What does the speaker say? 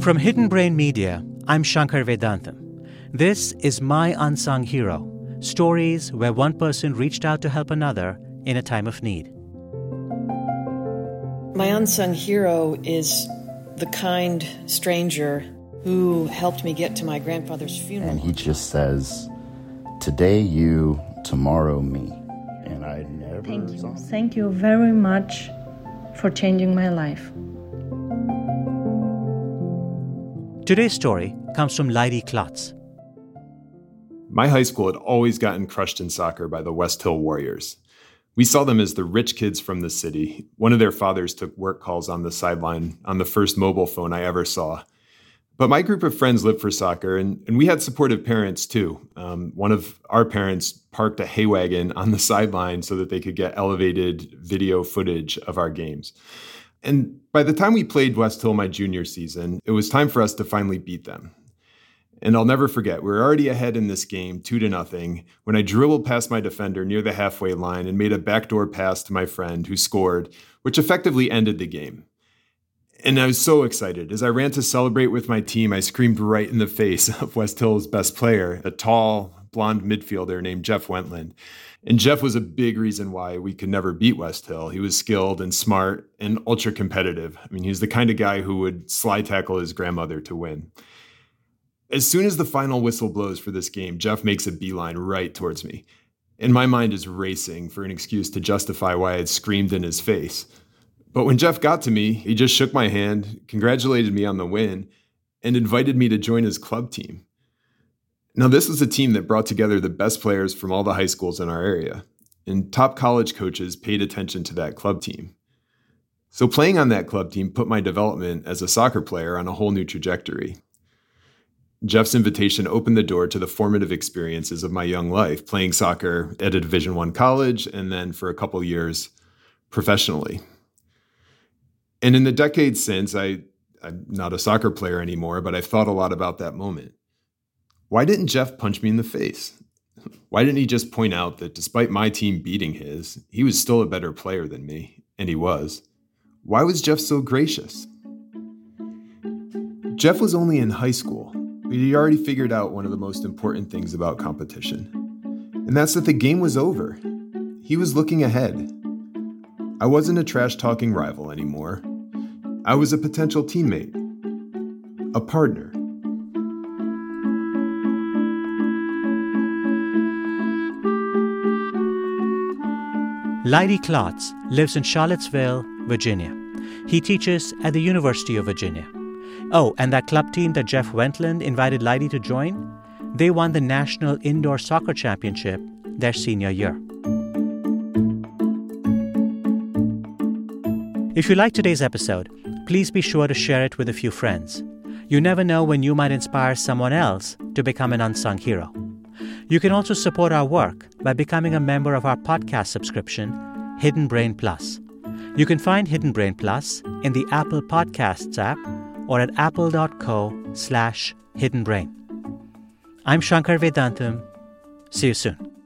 From Hidden Brain Media, I'm Shankar Vedantam. This is My Unsung Hero stories where one person reached out to help another in a time of need. My unsung hero is the kind stranger who helped me get to my grandfather's funeral. And he just says, Today you, tomorrow me. And I never. Thank you. Thank you very much for changing my life. Today's story comes from Leidy Klotz. My high school had always gotten crushed in soccer by the West Hill Warriors. We saw them as the rich kids from the city. One of their fathers took work calls on the sideline on the first mobile phone I ever saw. But my group of friends lived for soccer, and, and we had supportive parents too. Um, one of our parents parked a hay wagon on the sideline so that they could get elevated video footage of our games. And by the time we played West Hill my junior season, it was time for us to finally beat them. And I'll never forget, we were already ahead in this game, two to nothing, when I dribbled past my defender near the halfway line and made a backdoor pass to my friend who scored, which effectively ended the game. And I was so excited. As I ran to celebrate with my team, I screamed right in the face of West Hill's best player, a tall, blonde midfielder named Jeff Wentland. And Jeff was a big reason why we could never beat West Hill. He was skilled and smart and ultra competitive. I mean, he was the kind of guy who would slide tackle his grandmother to win. As soon as the final whistle blows for this game, Jeff makes a beeline right towards me. And my mind is racing for an excuse to justify why I had screamed in his face. But when Jeff got to me, he just shook my hand, congratulated me on the win, and invited me to join his club team. Now, this was a team that brought together the best players from all the high schools in our area, and top college coaches paid attention to that club team. So, playing on that club team put my development as a soccer player on a whole new trajectory. Jeff's invitation opened the door to the formative experiences of my young life, playing soccer at a Division 1 college and then for a couple years professionally. And in the decades since, I, I'm not a soccer player anymore, but I've thought a lot about that moment. Why didn't Jeff punch me in the face? Why didn't he just point out that despite my team beating his, he was still a better player than me? And he was. Why was Jeff so gracious? Jeff was only in high school but he already figured out one of the most important things about competition, and that's that the game was over. He was looking ahead. I wasn't a trash talking rival anymore. I was a potential teammate, a partner. Leidy Klotz lives in Charlottesville, Virginia. He teaches at the University of Virginia. Oh, and that club team that Jeff Wentland invited Leidy to join, they won the National Indoor Soccer Championship their senior year. If you like today's episode, please be sure to share it with a few friends. You never know when you might inspire someone else to become an unsung hero. You can also support our work by becoming a member of our podcast subscription, Hidden Brain Plus. You can find Hidden Brain Plus in the Apple Podcasts app or at apple.co slash hiddenbrain. I'm Shankar Vedantam. See you soon.